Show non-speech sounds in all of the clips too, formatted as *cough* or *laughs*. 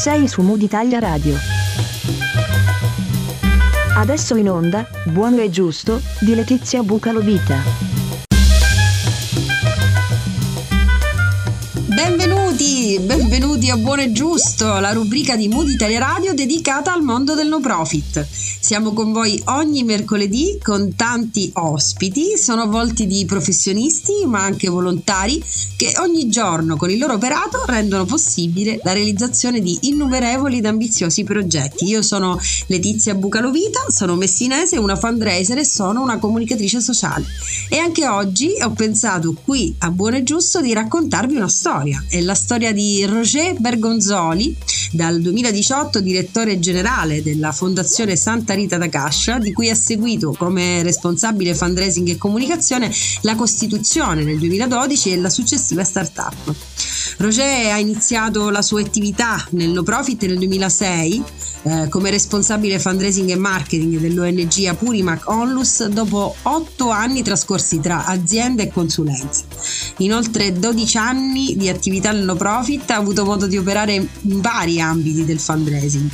Sei su Mood Italia Radio. Adesso in onda, Buono e Giusto, di Letizia Bucalovita. Benvenuti, benvenuti a Buono e Giusto, la rubrica di Mood Italia Radio dedicata al mondo del no profit. Siamo con voi ogni mercoledì con tanti ospiti, sono volti di professionisti ma anche volontari che ogni giorno con il loro operato rendono possibile la realizzazione di innumerevoli ed ambiziosi progetti. Io sono Letizia Bucalovita, sono messinese, una fundraiser e sono una comunicatrice sociale. E anche oggi ho pensato qui a Buono e Giusto di raccontarvi una storia. È la storia di Roger Bergonzoli, dal 2018 direttore generale della Fondazione Santa Rita da Cascia, di cui ha seguito come responsabile fundraising e comunicazione la costituzione nel 2012 e la successiva startup. Roger ha iniziato la sua attività nel no profit nel 2006 eh, come responsabile fundraising e marketing dell'ONG Apurimac Onlus dopo otto anni trascorsi tra aziende e consulenze. In oltre 12 anni di attività no profit ha avuto modo di operare in vari ambiti del fundraising,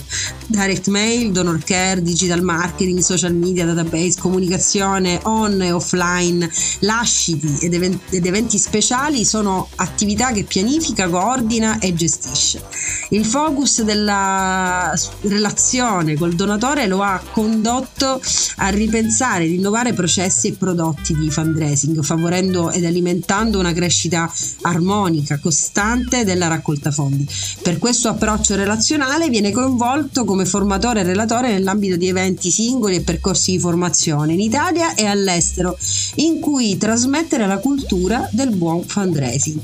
direct mail, donor care, digital marketing, social media, database, comunicazione on e offline, lasciti ed, event- ed eventi speciali sono attività che pianifica, coordina e gestisce. Il focus della relazione col donatore lo ha condotto a ripensare ed innovare processi e prodotti di fundraising, favorendo ed alimentando una crescita armonica, costante della raccolta fondi. Per questo approccio relazionale viene coinvolto come formatore e relatore nell'ambito di eventi singoli e percorsi di formazione in Italia e all'estero, in cui trasmettere la cultura del buon fundraising.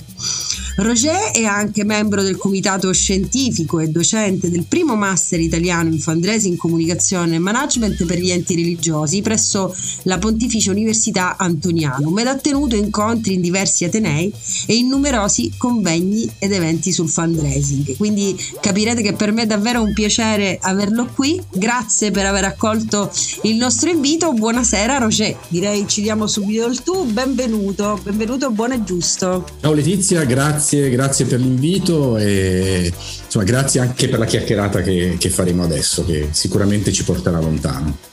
Roger è anche membro del comitato scientifico e docente del primo master italiano in fundraising, comunicazione e management per gli enti religiosi presso la Pontificia Università Antonianum ed ha tenuto incontri in diversi atenei e in numerosi convegni ed eventi sul fundraising. Quindi capirete che per me è davvero un piacere averlo qui. Grazie per aver accolto il nostro invito. Buonasera Roger, direi ci diamo subito il tu. Benvenuto, benvenuto, buono e giusto. Ciao Letizia, grazie grazie, grazie per l'invito e insomma, grazie anche per la chiacchierata che, che faremo adesso, che sicuramente ci porterà lontano.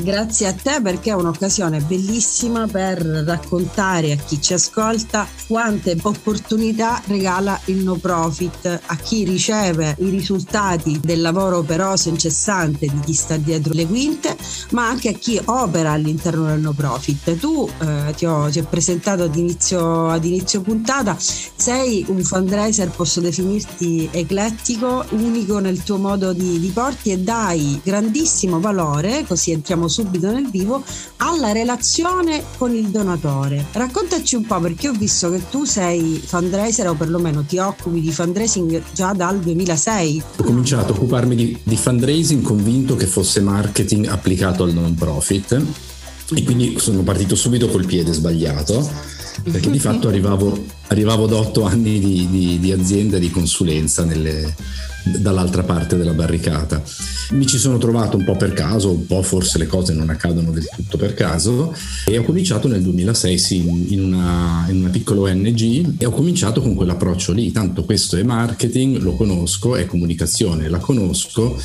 Grazie a te perché è un'occasione bellissima per raccontare a chi ci ascolta quante opportunità regala il no profit a chi riceve i risultati del lavoro operoso incessante di chi sta dietro le quinte, ma anche a chi opera all'interno del no profit. Tu eh, ti, ho, ti, ho, presentato ad inizio, ad inizio puntata, sei un fundraiser, posso definirti eclettico, unico nel tuo modo di, di porti e dai grandissimo valore, così entriamo subito nel vivo, alla relazione con il donatore. Raccontaci un po' perché ho visto che tu sei fundraiser o perlomeno ti occupi di fundraising già dal 2006. Ho cominciato a occuparmi di, di fundraising convinto che fosse marketing applicato al non profit e quindi sono partito subito col piede sbagliato perché di fatto arrivavo, arrivavo da otto anni di, di, di azienda di consulenza nelle, dall'altra parte della barricata. Mi ci sono trovato un po' per caso, un po' forse le cose non accadono del tutto per caso e ho cominciato nel 2006 sì, in una, in una piccola ONG e ho cominciato con quell'approccio lì, tanto questo è marketing, lo conosco, è comunicazione, la conosco.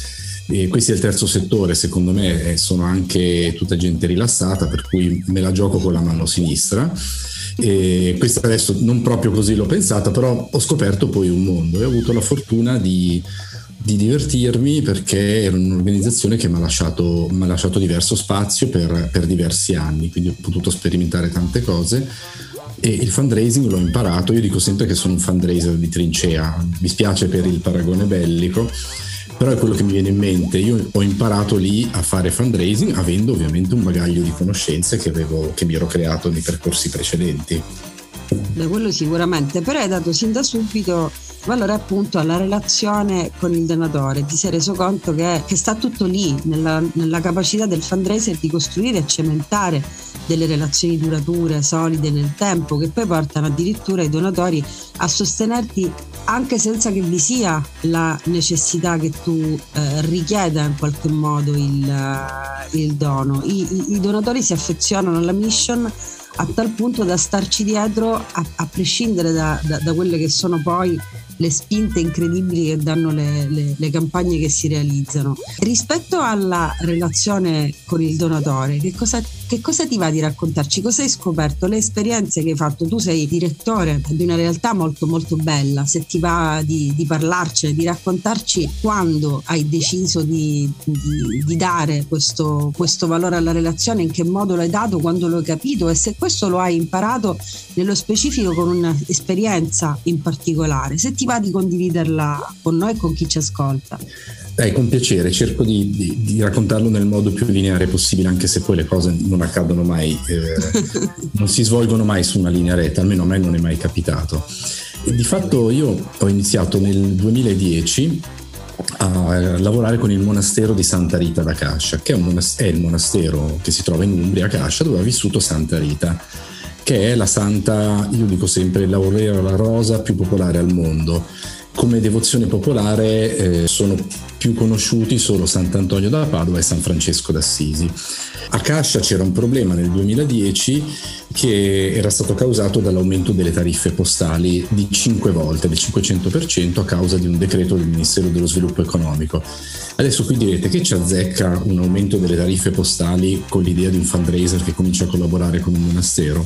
E questo è il terzo settore, secondo me sono anche tutta gente rilassata, per cui me la gioco con la mano sinistra e questa adesso non proprio così l'ho pensata, però ho scoperto poi un mondo e ho avuto la fortuna di, di divertirmi perché era un'organizzazione che mi ha lasciato, lasciato diverso spazio per, per diversi anni, quindi ho potuto sperimentare tante cose e il fundraising l'ho imparato, io dico sempre che sono un fundraiser di trincea, mi spiace per il paragone bellico, però è quello che mi viene in mente. Io ho imparato lì a fare fundraising avendo ovviamente un bagaglio di conoscenze che, avevo, che mi ero creato nei percorsi precedenti. Beh, quello sicuramente, però hai dato sin da subito valore appunto alla relazione con il donatore. Ti sei reso conto che, che sta tutto lì, nella, nella, capacità del fundraiser di costruire e cementare delle relazioni durature, solide nel tempo, che poi portano addirittura i donatori a sostenerti anche senza che vi sia la necessità che tu eh, richieda in qualche modo il, il dono. I, i, I donatori si affezionano alla mission a tal punto da starci dietro a, a prescindere da, da, da quelle che sono poi le spinte incredibili che danno le, le, le, campagne che si realizzano. Rispetto alla relazione con il donatore, che cosa, che cosa ti va di raccontarci? Cosa hai scoperto? Le esperienze che hai fatto? Tu sei direttore di una realtà molto molto bella, se ti va di, di parlarcene, di raccontarci quando hai deciso di, di, di dare questo, questo valore alla relazione, in che modo l'hai dato, quando l'hai capito e se questo lo hai imparato nello specifico con un'esperienza in particolare. Se ti va di condividerla con noi e con chi ci ascolta. Eh, con piacere, cerco di, di, di, raccontarlo nel modo più lineare possibile, anche se poi le cose non accadono mai, eh, *laughs* non si svolgono mai su una linea retta, almeno a me non è mai capitato. E di fatto io ho iniziato nel 2010 a lavorare con il monastero di Santa Rita da Cascia, che è, monas- è il monastero che si trova in Umbria, a Cascia, dove ha vissuto Santa Rita che è la santa, io dico sempre, l'aureola la rosa più popolare al mondo. Come devozione popolare eh, sono più conosciuti solo Sant'Antonio da Padova e San Francesco d'Assisi. A Cascia c'era un problema nel 2010 che era stato causato dall'aumento delle tariffe postali di 5 volte, del 500% a causa di un decreto del Ministero dello Sviluppo Economico. Adesso qui direte che ci azzecca un aumento delle tariffe postali con l'idea di un fundraiser che comincia a collaborare con un monastero?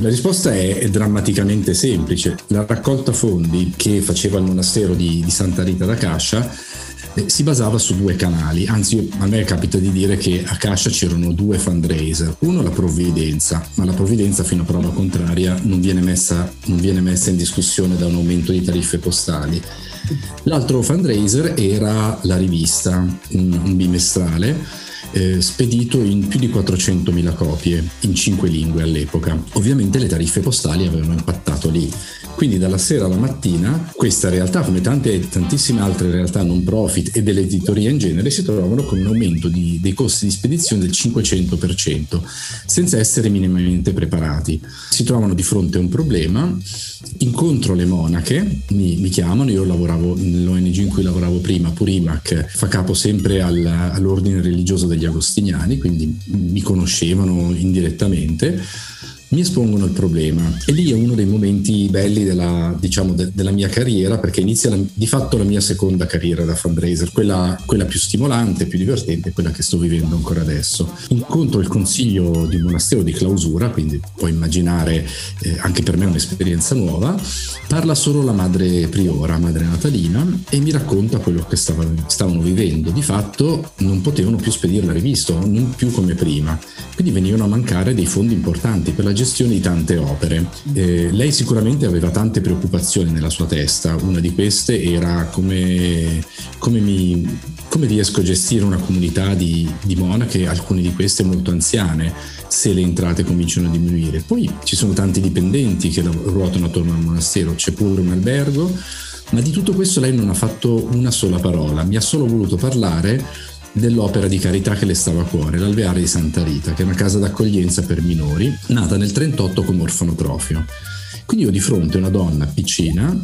La risposta è, drammaticamente semplice. La raccolta fondi che faceva il monastero di, di Santa Rita da Cascia eh, si basava su due canali, anzi a me capita di dire che a Cascia c'erano due fundraiser, uno la provvidenza, ma la provvidenza fino a prova contraria non viene messa, non viene messa in discussione da un aumento di tariffe postali. L'altro fundraiser era la rivista, un, un bimestrale, eh, spedito in più di 400.000 copie in cinque lingue all'epoca. Ovviamente le tariffe postali avevano impattato lì. Quindi dalla sera alla mattina questa realtà, come tante, tantissime altre realtà non profit e dell'editoria in genere, si trovavano con un aumento di, dei costi di spedizione del 500%, senza essere minimamente preparati. Si trovano di fronte a un problema, incontro le monache, mi, mi chiamano, io lavoravo nell'ONG in cui lavoravo prima, Purimac, fa capo sempre al, all'ordine religioso degli agostiniani, quindi mi conoscevano indirettamente mi espongono il problema e lì è uno dei momenti belli della, diciamo, de, della mia carriera perché inizia la, di fatto la mia seconda carriera da fundraiser, quella, quella, più stimolante, più divertente, quella che sto vivendo ancora adesso. Incontro il consiglio di un monastero di clausura, quindi puoi immaginare eh, anche per me un'esperienza nuova, parla solo la madre priora, madre Natalina, e mi racconta quello che stava, stavano vivendo. Di fatto non potevano più spedire la rivista, non più come prima, quindi venivano a mancare dei fondi importanti per la gestione gestione di tante opere. Eh, lei sicuramente aveva tante preoccupazioni nella sua testa, una di queste era come, come, mi, come riesco a gestire una comunità di, di monache, alcune di queste molto anziane, se le entrate cominciano a diminuire. Poi ci sono tanti dipendenti che ruotano attorno al monastero, c'è pure un albergo, ma di tutto questo lei non ha fatto una sola parola, mi ha solo voluto parlare dell'opera di carità che le stava a cuore, l'Alveare di Santa Rita, che è una casa d'accoglienza per minori, nata nel 1938 come orfanotrofio. Quindi io di fronte una donna piccina,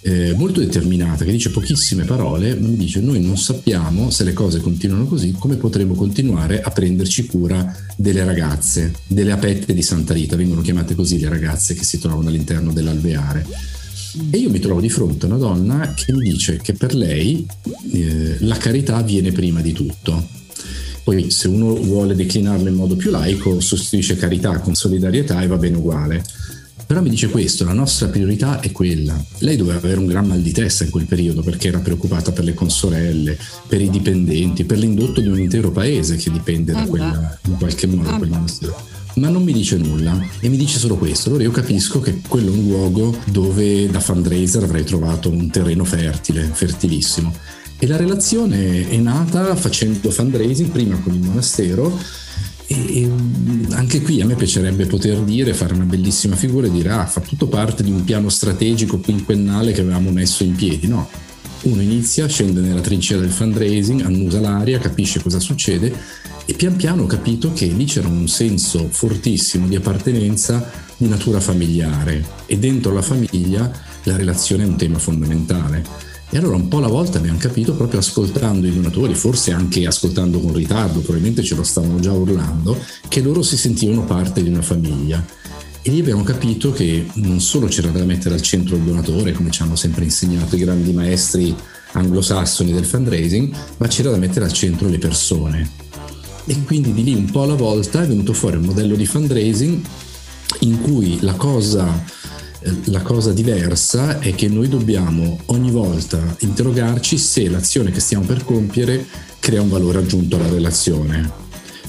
eh, molto determinata, che dice pochissime parole, ma mi dice noi non sappiamo se le cose continuano così, come potremo continuare a prenderci cura delle ragazze, delle apette di Santa Rita, vengono chiamate così le ragazze che si trovano all'interno dell'alveare e io mi trovo di fronte a una donna che mi dice che per lei eh, la carità viene prima di tutto. Poi se uno vuole declinarlo in modo più laico, sostituisce carità con solidarietà e va bene uguale. Però mi dice questo, la nostra priorità è quella. Lei doveva avere un gran mal di testa in quel periodo perché era preoccupata per le consorelle, per i dipendenti, per l'indotto di un intero paese che dipende da quella, in qualche modo, da quel monastero ma non mi dice nulla e mi dice solo questo. Allora io capisco che quello è un luogo dove da fundraiser avrei trovato un terreno fertile, fertilissimo. E la relazione è nata facendo fundraising prima con il monastero e anche qui a me piacerebbe poter dire, fare una bellissima figura e dire ah, fa tutto parte di un piano strategico quinquennale che avevamo messo in piedi. No, uno inizia, scende nella trincea del fundraising, annusa l'aria, capisce cosa succede e pian piano ho capito che lì c'era un senso fortissimo di appartenenza di natura familiare e dentro la famiglia la relazione è un tema fondamentale. E allora un po' alla volta abbiamo capito proprio ascoltando i donatori, forse anche ascoltando con ritardo, probabilmente ce lo stavano già urlando, che loro si sentivano parte di una famiglia E lì abbiamo capito che non solo c'era da mettere al centro il donatore, come ci hanno sempre insegnato i grandi maestri anglosassoni del fundraising, ma c'era da mettere al centro le persone. E quindi di lì un po' alla volta è venuto fuori un modello di fundraising in cui la cosa, la cosa diversa è che noi dobbiamo ogni volta interrogarci se l'azione che stiamo per compiere crea un valore aggiunto alla relazione.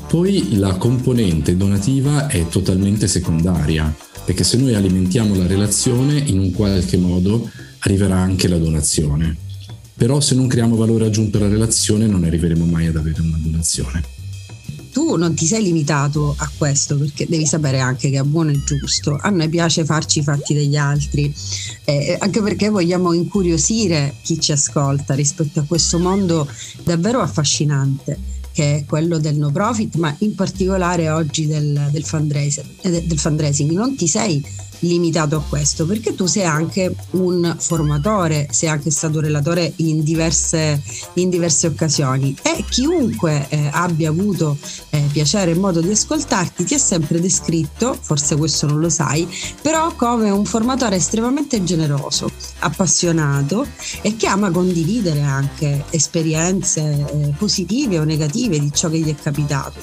Poi la componente donativa è totalmente secondaria, perché se noi alimentiamo la relazione in un qualche modo arriverà anche la donazione. Però se non creiamo valore aggiunto alla relazione non arriveremo mai ad avere una donazione tu non ti sei limitato a questo perché devi sapere anche che è buono e giusto. A noi piace farci i fatti degli altri, eh, anche perché vogliamo incuriosire chi ci ascolta rispetto a questo mondo davvero affascinante che è quello del no profit, ma in particolare oggi del, del, eh, del fundraising. Non ti sei limitato a questo, perché tu sei anche un formatore, sei anche stato relatore in diverse, in diverse occasioni e chiunque eh, abbia avuto eh, piacere e modo di ascoltarti ti ha sempre descritto, forse questo non lo sai, però come un formatore estremamente generoso, appassionato e che ama condividere anche esperienze eh, positive o negative di ciò che gli è capitato.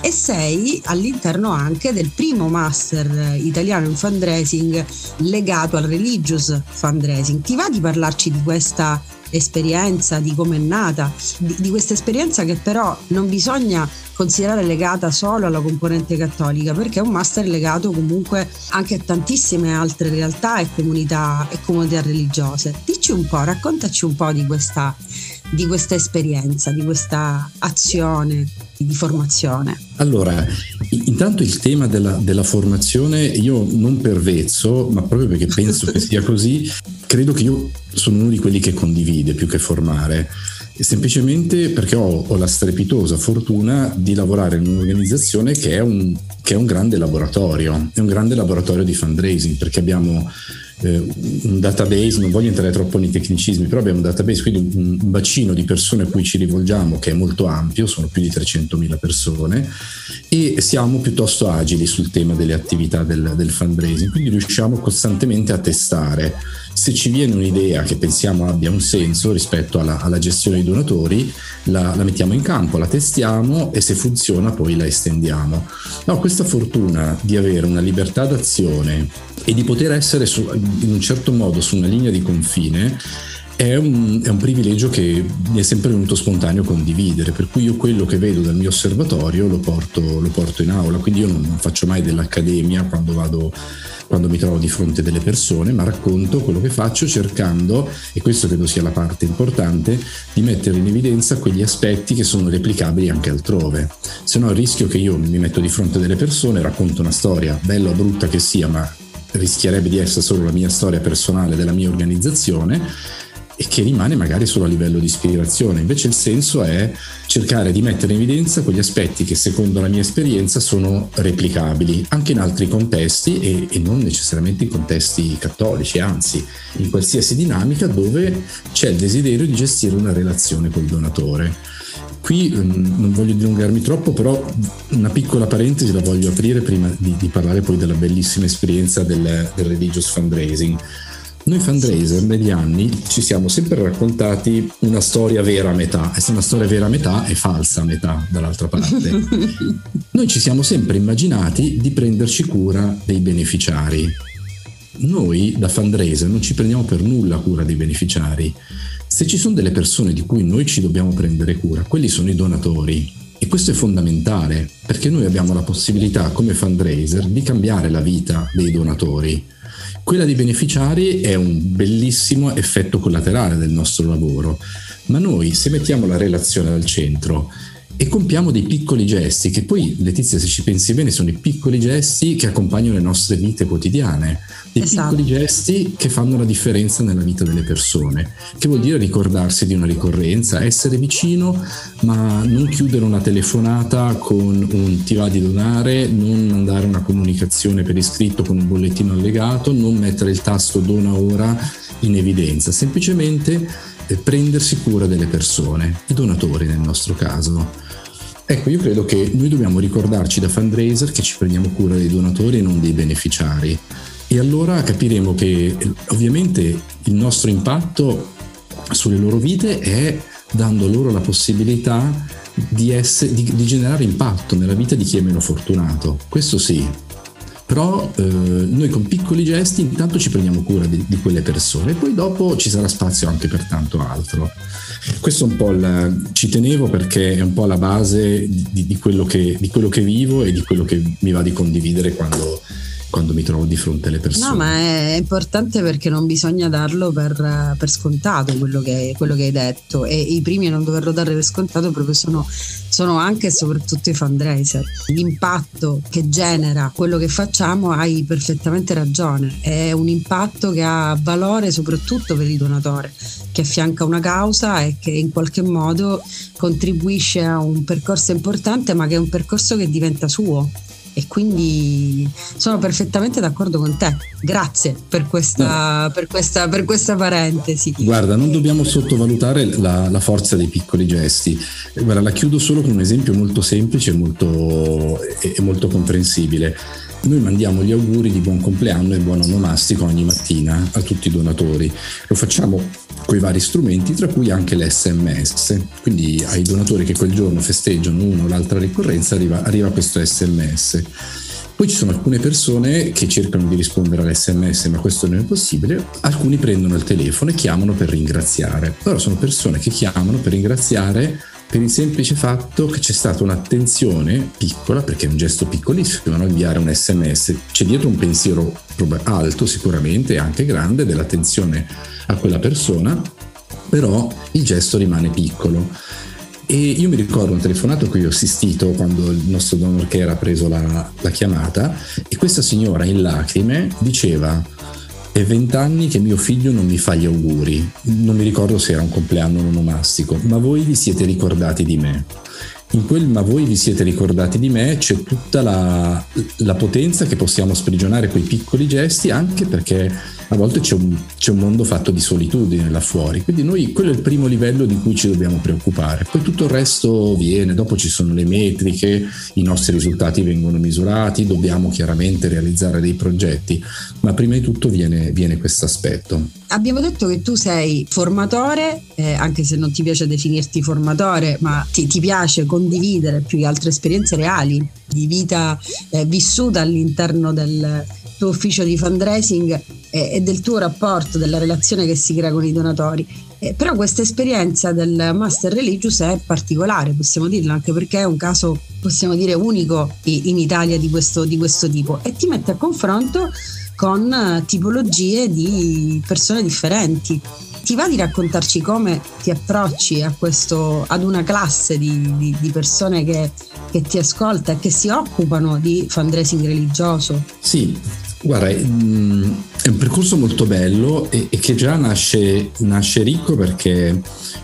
E sei all'interno anche del primo master italiano in fundraising fundraising legato al religious fundraising. Ti va di parlarci di questa esperienza, di come è nata, di, di questa esperienza che però non bisogna considerare legata solo alla componente cattolica perché è un master legato comunque anche a tantissime altre realtà e comunità, e comunità religiose. Dici un po', raccontaci un po' di questa, di questa esperienza, di questa azione di formazione? Allora, intanto il tema della, della, formazione io non per vezzo, ma proprio perché penso che sia così, credo che io sono uno di quelli che condivide più che formare. Semplicemente perché ho, ho la strepitosa fortuna di lavorare in un'organizzazione che è un, che è un grande laboratorio, è un grande laboratorio di fundraising, perché abbiamo un database, non voglio entrare troppo nei tecnicismi, però abbiamo un database, quindi un, un, bacino di persone a cui ci rivolgiamo che è molto ampio, sono più di 300.000 persone e siamo piuttosto agili sul tema delle attività del, del fundraising, quindi riusciamo costantemente a testare se ci viene un'idea che pensiamo abbia un senso rispetto alla, alla gestione dei donatori, la, la, mettiamo in campo, la testiamo e se funziona poi la estendiamo. No, questa fortuna di avere una libertà d'azione e di poter essere su, in un certo modo su una linea di confine è un, è un, privilegio che mi è sempre venuto spontaneo condividere, per cui io quello che vedo dal mio osservatorio lo porto, lo porto in aula, quindi io non, non faccio mai dell'accademia quando vado quando mi trovo di fronte delle persone, ma racconto quello che faccio cercando, e questo credo sia la parte importante, di mettere in evidenza quegli aspetti che sono replicabili anche altrove. Se no il rischio che io mi metto di fronte delle persone, racconto una storia, bella o brutta che sia, ma rischierebbe di essere solo la mia storia personale della mia organizzazione e che rimane magari solo a livello di ispirazione. Invece il senso è cercare di mettere in evidenza quegli aspetti che secondo la mia esperienza sono replicabili anche in altri contesti e, e non necessariamente in contesti cattolici, anzi in qualsiasi dinamica dove c'è il desiderio di gestire una relazione col donatore. Qui um, non voglio dilungarmi troppo, però una piccola parentesi la voglio aprire prima di, di parlare poi della bellissima esperienza del, del religious fundraising noi fundraiser negli anni ci siamo sempre raccontati una storia vera a metà, e se una storia vera a metà è falsa a metà dall'altra parte. *laughs* Noi ci siamo sempre immaginati di prenderci cura dei beneficiari. Noi da fundraiser non ci prendiamo per nulla cura dei beneficiari. Se ci sono delle persone di cui noi ci dobbiamo prendere cura, quelli sono i donatori. E questo è fondamentale perché noi abbiamo la possibilità come fundraiser di cambiare la vita dei donatori quella dei beneficiari è un bellissimo effetto collaterale del nostro lavoro, ma noi se mettiamo la relazione al centro e compiamo dei piccoli gesti, che poi Letizia se ci pensi bene sono i piccoli gesti che accompagnano le nostre vite quotidiane, dei esatto. piccoli gesti che fanno la differenza nella vita delle persone, che vuol dire ricordarsi di una ricorrenza, essere vicino ma non chiudere una telefonata con un ti va di donare, non mandare una comunicazione per iscritto con un bollettino allegato, non mettere il tasto dona ora in evidenza, semplicemente prendersi cura delle persone, i donatori nel nostro caso Ecco, io credo che noi dobbiamo ricordarci da fundraiser che ci prendiamo cura dei donatori e non dei beneficiari. E allora capiremo che ovviamente il nostro impatto sulle loro vite è dando loro la possibilità di, essere, di, di generare impatto nella vita di chi è meno fortunato. Questo sì, però eh, noi con piccoli gesti intanto ci prendiamo cura di, di, quelle persone e poi dopo ci sarà spazio anche per tanto altro. Questo un po' la, ci tenevo perché è un po' la base di, di, quello che, di quello che vivo e di quello che mi va di condividere quando, quando mi trovo di fronte alle persone. No, ma è importante perché non bisogna darlo per, per scontato quello che, quello che, hai detto e i primi a non doverlo dare per scontato proprio sono, sono anche e soprattutto i fundraiser. L'impatto che genera quello che facciamo hai perfettamente ragione, è un impatto che ha valore soprattutto per il donatore che affianca una causa e che in qualche modo contribuisce a un percorso importante ma che è un percorso che diventa suo e quindi sono perfettamente d'accordo con te. Grazie per questa, per questa, per questa parentesi. Guarda, non dobbiamo sottovalutare la, la, forza dei piccoli gesti. Guarda, la chiudo solo con un esempio molto semplice molto, e molto comprensibile. Noi mandiamo gli auguri di buon compleanno e buon onomastico ogni mattina a tutti i donatori. Lo facciamo con i vari strumenti, tra cui anche l'SMS. Quindi ai donatori che quel giorno festeggiano una o l'altra ricorrenza arriva, arriva questo SMS. Poi ci sono alcune persone che cercano di rispondere all'SMS, ma questo non è possibile. Alcuni prendono il telefono e chiamano per ringraziare. Però sono persone che chiamano per ringraziare per il semplice fatto che c'è stata un'attenzione piccola, perché è un gesto piccolissimo, no? inviare un sms, c'è dietro un pensiero alto sicuramente, anche grande, dell'attenzione a quella persona, però il gesto rimane piccolo. E io mi ricordo un telefonato a cui ho assistito quando il nostro donor care ha preso la, la chiamata e questa signora in lacrime diceva è vent'anni che mio figlio non mi fa gli auguri. Non mi ricordo se era un compleanno onomastico, ma voi vi siete ricordati di me. In quel ma voi vi siete ricordati di me c'è tutta la, la potenza che possiamo sprigionare quei piccoli gesti anche perché a volte c'è un, c'è un, mondo fatto di solitudine là fuori, quindi noi quello è il primo livello di cui ci dobbiamo preoccupare, poi tutto il resto viene, dopo ci sono le metriche, i nostri risultati vengono misurati, dobbiamo chiaramente realizzare dei progetti, ma prima di tutto viene, viene questo aspetto. Abbiamo detto che tu sei formatore, eh, anche se non ti piace definirti formatore, ma ti, ti piace condividere più che altre esperienze reali di vita eh, vissuta all'interno del tuo ufficio di fundraising e, e, del tuo rapporto, della relazione che si crea con i donatori. Eh, però questa esperienza del Master Religious è particolare, possiamo dirlo, anche perché è un caso, possiamo dire, unico in Italia di questo, di questo tipo e ti mette a confronto con tipologie di persone differenti. Ti va di raccontarci come ti approcci a questo, ad una classe di, di, di persone che, che ti ascolta e che si occupano di fundraising religioso? Sì, Guarda, mm, è un percorso molto bello e, che già nasce, nasce ricco perché,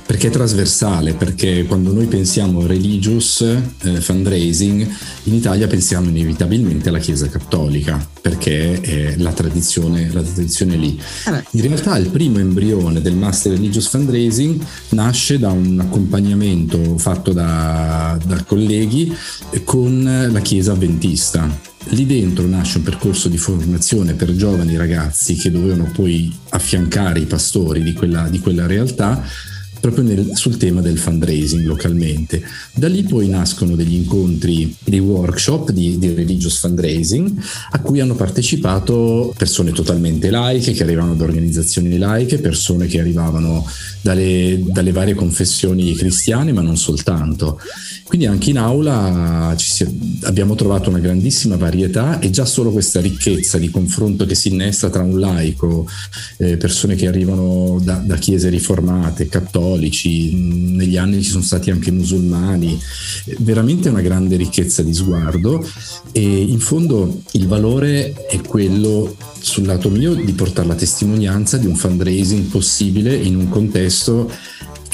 perché, è trasversale, perché quando noi pensiamo religious eh, fundraising, in Italia pensiamo inevitabilmente alla Chiesa Cattolica, perché è la tradizione, la tradizione lì. Ah in realtà il primo embrione del Master Religious Fundraising nasce da un accompagnamento fatto da, da colleghi con la Chiesa Avventista Lì dentro nasce un percorso di formazione per giovani ragazzi che dovevano poi affiancare i pastori di quella, di quella realtà proprio nel, sul tema del fundraising localmente. Da lì poi nascono degli incontri, dei workshop di, di religious fundraising a cui hanno partecipato persone totalmente laiche che arrivavano da organizzazioni laiche, persone che arrivavano dalle, dalle varie confessioni cristiane ma non soltanto. Quindi anche in aula si, abbiamo trovato una grandissima varietà e già solo questa ricchezza di confronto che si innesta tra un laico, eh, persone che arrivano da, da, chiese riformate, cattolici, negli anni ci sono stati anche musulmani, veramente una grande ricchezza di sguardo e in fondo il valore è quello sul lato mio di portare la testimonianza di un fundraising possibile in un contesto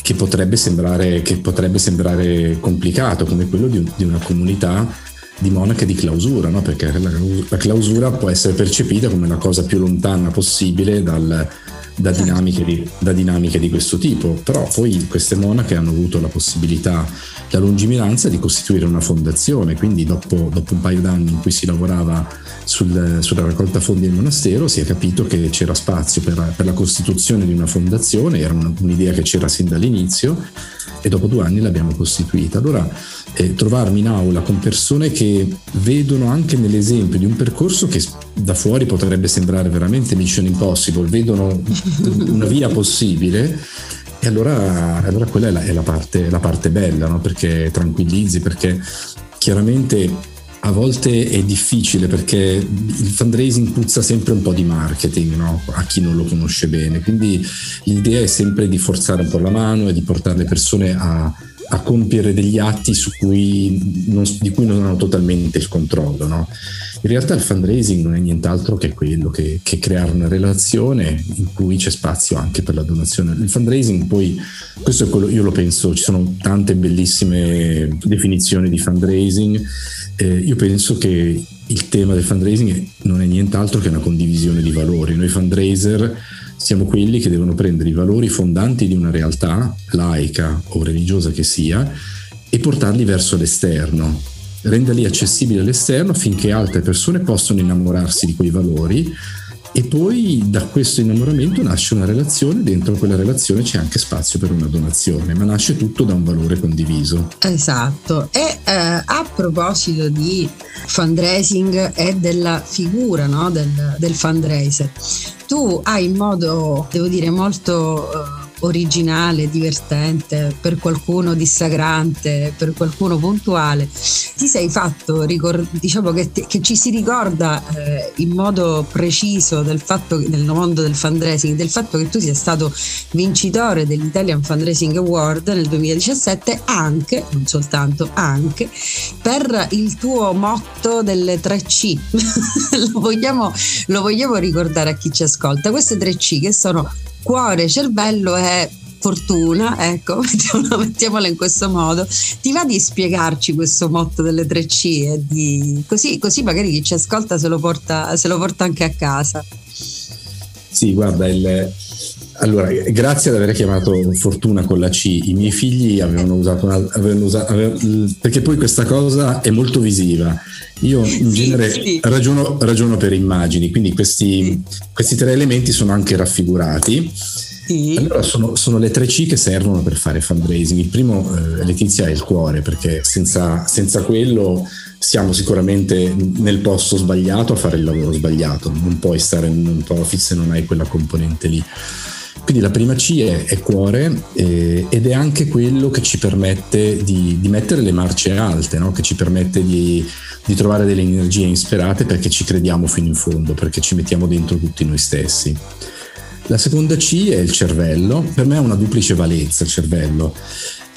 che potrebbe sembrare, che potrebbe sembrare complicato, come quello di, di una comunità di monache di clausura, no? perché la, la, clausura può essere percepita come la cosa più lontana possibile dal, da, certo. dinamiche di, da dinamiche di questo tipo. Però poi queste monache hanno avuto la possibilità, la lungimiranza di costituire una fondazione, quindi dopo, dopo un paio d'anni in cui si lavorava sul, sulla raccolta fondi del monastero si è capito che c'era spazio per, per la costituzione di una fondazione, era un'idea che c'era sin dall'inizio e dopo due anni l'abbiamo costituita. Allora eh, trovarmi in aula con persone che vedono anche nell'esempio di un percorso che da fuori potrebbe sembrare veramente mission impossible, vedono una via possibile. E allora, allora quella è la, è la, parte, la parte, bella, no? perché tranquillizzi, perché chiaramente a volte è difficile perché il fundraising puzza sempre un po' di marketing no? a chi non lo conosce bene, quindi l'idea è sempre di forzare un po' la mano e di portare le persone a, a compiere degli atti cui non, di cui non hanno totalmente il controllo. No? In realtà il fundraising non è nient'altro che quello, che, che, creare una relazione in cui c'è spazio anche per la donazione. Il fundraising poi, questo è quello, io lo penso, ci sono tante bellissime definizioni di fundraising eh, io penso che il tema del fundraising non è nient'altro che una condivisione di valori. Noi fundraiser siamo quelli che devono prendere i valori fondanti di una realtà, laica o religiosa che sia, e portarli verso l'esterno, renderli accessibili all'esterno affinché altre persone possano innamorarsi di quei valori e poi da questo innamoramento nasce una relazione, dentro quella relazione c'è anche spazio per una donazione, ma nasce tutto da un valore condiviso. Esatto, e eh, a proposito di fundraising e della figura no, del, del fundraiser, tu hai in modo, devo dire, molto... Eh, originale, divertente, per qualcuno dissacrante, per qualcuno puntuale, ti sei fatto, ricor- diciamo che, te, che, ci si ricorda eh, in modo preciso del fatto, nel mondo del fundraising, del fatto che tu sia stato vincitore dell'Italian Fundraising Award nel 2017 anche, non soltanto, anche per il tuo motto delle 3C. *laughs* lo, vogliamo, lo vogliamo ricordare a chi ci ascolta. Queste 3C che sono cuore, cervello e fortuna, ecco, *laughs* mettiamola, in questo modo. Ti va di spiegarci questo motto delle tre C? Di, così, così, magari chi ci ascolta se lo porta, se lo porta anche a casa. Sì, guarda, il, allora, grazie ad aver chiamato Fortuna con la C. I miei figli avevano usato, una, avevano usato avevano, perché poi questa cosa è molto visiva. Io in sì, genere sì. Ragiono, ragiono, per immagini, quindi questi, sì. questi, tre elementi sono anche raffigurati. Allora sono, sono, le tre C che servono per fare fundraising. Il primo, eh, Letizia, è il cuore, perché senza, senza quello siamo sicuramente nel posto sbagliato a fare il lavoro sbagliato. Non puoi stare in un profit se non hai quella componente lì. Quindi la prima C è, è cuore eh, ed è anche quello che ci permette di, di mettere le marce alte, no? che ci permette di, di, trovare delle energie insperate perché ci crediamo fino in fondo, perché ci mettiamo dentro tutti noi stessi. La seconda C è il cervello, per me ha una duplice valenza il cervello.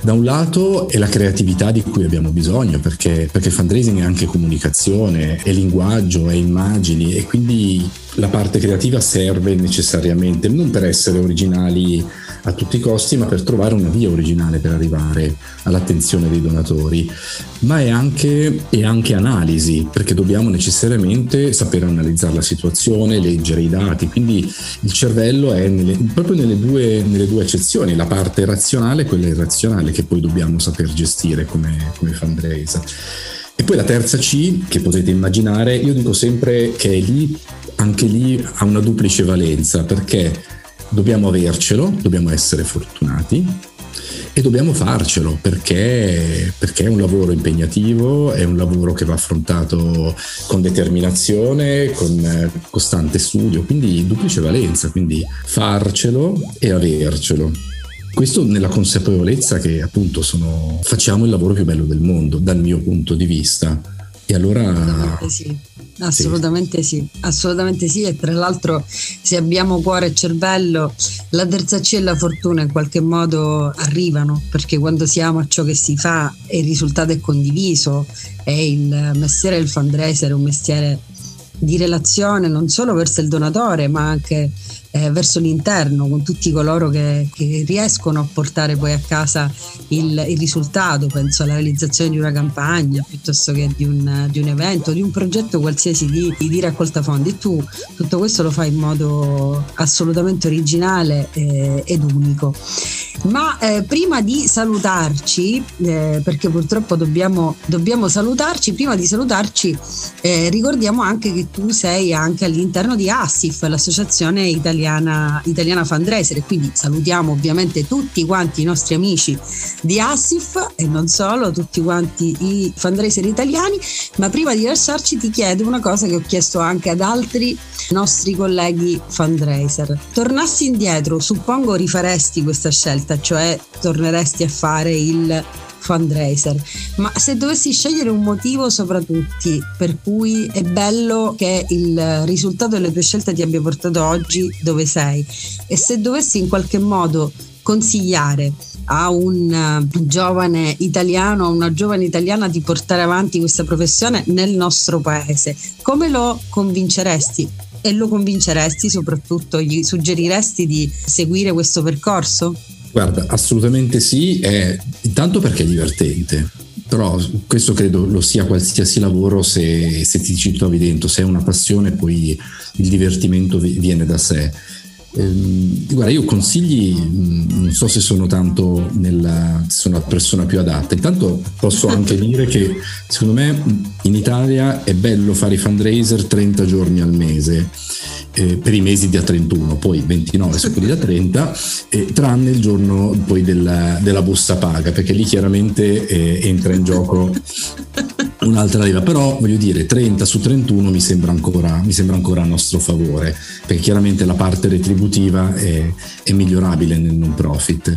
Da un lato è la creatività di cui abbiamo bisogno, perché, perché fundraising è anche comunicazione, è linguaggio, è immagini e quindi la parte creativa serve necessariamente non per essere originali a tutti i costi, ma per trovare una via originale per arrivare all'attenzione dei donatori, ma è anche, è anche analisi, perché dobbiamo necessariamente sapere analizzare la situazione, leggere i dati, quindi il cervello è nelle, proprio nelle due, nelle due eccezioni, la parte razionale e quella irrazionale che poi dobbiamo saper gestire come, come fundraiser. E poi la terza C, che potete immaginare, io dico sempre che è lì, anche lì ha una duplice valenza, perché dobbiamo avercelo, dobbiamo essere fortunati e dobbiamo farcelo perché, perché, è un lavoro impegnativo, è un lavoro che va affrontato con determinazione, con eh, costante studio, quindi duplice valenza, quindi farcelo e avercelo. Questo nella consapevolezza che appunto sono, facciamo il lavoro più bello del mondo dal mio punto di vista. E allora... Sì. Assolutamente sì. sì. assolutamente sì. E tra l'altro, se abbiamo cuore e cervello, la terza C e la fortuna in qualche modo arrivano, perché quando si ama ciò che si fa e il risultato è condiviso, e il mestiere del fundraiser è un mestiere di relazione non solo verso il donatore, ma anche eh, verso l'interno con tutti coloro che, che, riescono a portare poi a casa il, il, risultato, penso alla realizzazione di una campagna piuttosto che di un, di un evento, di un progetto qualsiasi di, di, raccolta fondi. Tu tutto questo lo fai in modo assolutamente originale eh, ed unico. Ma eh, prima di salutarci, eh, perché purtroppo dobbiamo, dobbiamo, salutarci, prima di salutarci eh, ricordiamo anche che tu sei anche all'interno di ASIF, l'associazione italiana, italiana fundraiser, e quindi salutiamo ovviamente tutti quanti i nostri amici di ASIF e non solo, tutti quanti i fundraiser italiani, ma prima di lasciarci ti chiedo una cosa che ho chiesto anche ad altri nostri colleghi fundraiser. Tornassi indietro, suppongo rifaresti questa scelta cioè torneresti a fare il fundraiser. Ma se dovessi scegliere un motivo sopra tutti per cui è bello che il risultato delle tue scelte ti abbia portato oggi dove sei e se dovessi in qualche modo consigliare a un uh, giovane italiano, a una giovane italiana di portare avanti questa professione nel nostro paese, come lo convinceresti? E lo convinceresti soprattutto? Gli suggeriresti di seguire questo percorso? Guarda, assolutamente sì, è, intanto perché è divertente, però questo credo lo sia qualsiasi lavoro se, se ti ci trovi dentro, se è una passione poi il divertimento viene da sé. Ehm, guarda, io consigli non so se sono tanto nella, sono la persona più adatta. Intanto posso anche *laughs* dire che secondo me in Italia è bello fare i fundraiser 30 giorni al mese eh, per i mesi da 31, poi 29 su quelli da 30, eh, tranne il giorno poi della, della, busta paga, perché lì chiaramente eh, entra in gioco un'altra leva, però voglio dire 30 su 31 mi sembra ancora, mi sembra ancora a nostro favore, perché chiaramente la parte retributiva è, è migliorabile nel non profit.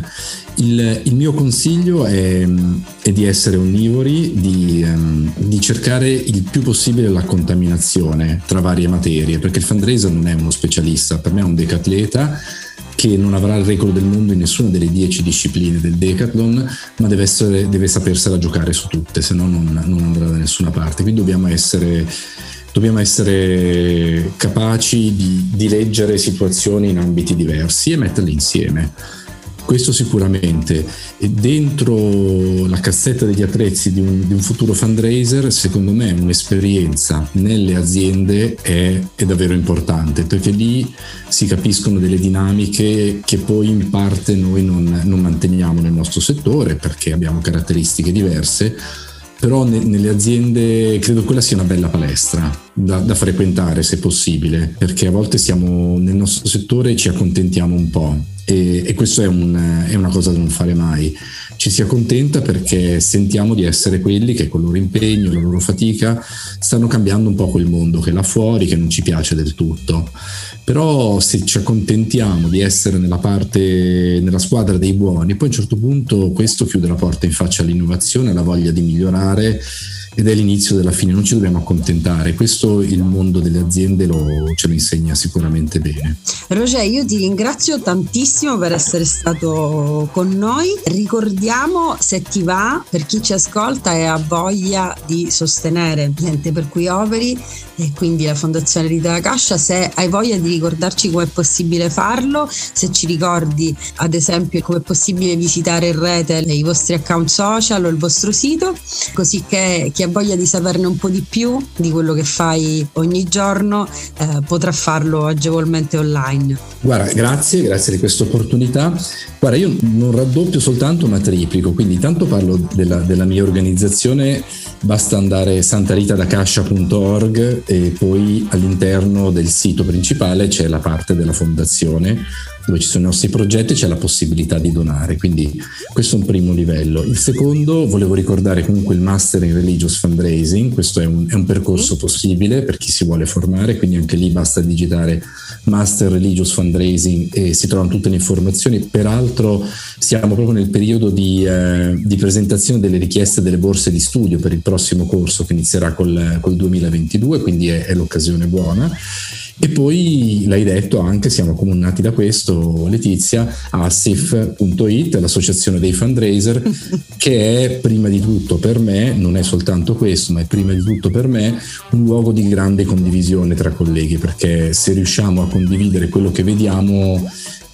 Il, il mio consiglio è, è, di essere onnivori, di, um, di, cercare il più possibile la contaminazione tra varie materie, perché il fundraiser non è uno specialista, per me è un decatleta che non avrà il record del mondo in nessuna delle dieci discipline del decathlon, ma deve, essere, deve sapersela giocare su tutte, se no non, non andrà da nessuna parte. Quindi dobbiamo essere dobbiamo essere capaci di, di, leggere situazioni in ambiti diversi e metterle insieme questo sicuramente. E dentro la cassetta degli attrezzi di un, di un, futuro fundraiser, secondo me un'esperienza nelle aziende è, è, davvero importante, perché lì si capiscono delle dinamiche che poi in parte noi non, non manteniamo nel nostro settore, perché abbiamo caratteristiche diverse però ne, nelle aziende credo quella sia una bella palestra da, da, frequentare se possibile, perché a volte siamo nel nostro settore e ci accontentiamo un po' e, e questo è, un, è, una cosa da non fare mai. Ci si accontenta perché sentiamo di essere quelli che con il loro impegno, la loro fatica stanno cambiando un po' quel mondo che là fuori, che non ci piace del tutto. Però se ci accontentiamo di essere nella parte, nella squadra dei buoni, poi a un certo punto questo chiude la porta in faccia all'innovazione, alla voglia di migliorare ed è l'inizio della fine, non ci dobbiamo accontentare, questo il mondo delle aziende lo, ce lo insegna sicuramente bene. Roger, io ti ringrazio tantissimo per essere stato con noi, ricordiamo se ti va, per chi ci ascolta e ha voglia di sostenere l'ente per cui operi e quindi la Fondazione Rita la Cascia, se hai voglia di ricordarci come è possibile farlo, se ci ricordi ad esempio come è possibile visitare in rete i vostri account social o il vostro sito, così che chi ha voglia di saperne un po' di più di quello che fai ogni giorno eh, potrà farlo agevolmente online. Guarda, grazie, grazie di questa opportunità. Guarda, io non raddoppio soltanto ma triplico, quindi intanto parlo della, della mia organizzazione, basta andare santaritadacascia.org e poi all'interno del sito principale c'è la parte della fondazione dove ci sono i nostri progetti c'è la possibilità di donare, quindi questo è un primo livello. Il secondo, volevo ricordare comunque il Master in Religious Fundraising, questo è un, è un percorso possibile per chi si vuole formare, quindi anche lì basta digitare Master Religious Fundraising e si trovano tutte le informazioni. Peraltro siamo proprio nel periodo di, eh, di presentazione delle richieste delle borse di studio per il prossimo corso che inizierà col, col 2022, quindi è, è l'occasione buona. E poi l'hai detto anche, siamo comunati da questo, Letizia, assif.it, l'associazione dei fundraiser, *laughs* che è prima di tutto per me, non è soltanto questo, ma è prima di tutto per me un luogo di grande condivisione tra colleghi, perché se riusciamo a condividere quello che vediamo,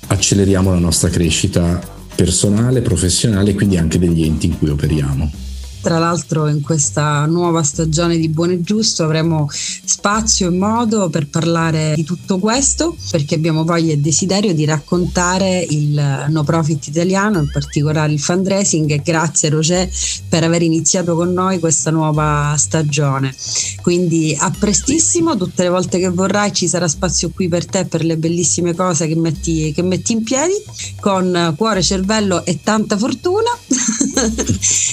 acceleriamo la nostra crescita personale, professionale e quindi anche degli enti in cui operiamo. Tra l'altro in questa nuova stagione di Buono e Giusto avremo spazio e modo per parlare di tutto questo perché abbiamo voglia e desiderio di raccontare il no profit italiano, in particolare il fundraising e grazie Roger per aver iniziato con noi questa nuova stagione. Quindi a prestissimo, tutte le volte che vorrai ci sarà spazio qui per te per le bellissime cose che metti, che metti in piedi con cuore, cervello e tanta fortuna.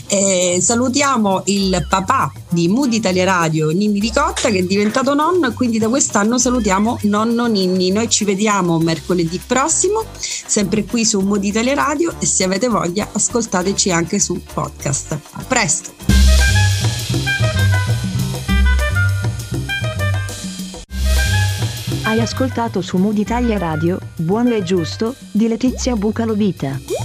E salutiamo il papà di Mood Italia Radio, Ninni Di Cotta, che è diventato nonno quindi da quest'anno salutiamo nonno Ninni. Noi ci vediamo mercoledì prossimo, sempre qui su Mood Italia Radio e se avete voglia ascoltateci anche su podcast. A presto! Hai ascoltato su Mood Italia Radio, Buono e Giusto, di Letizia Bucalovita.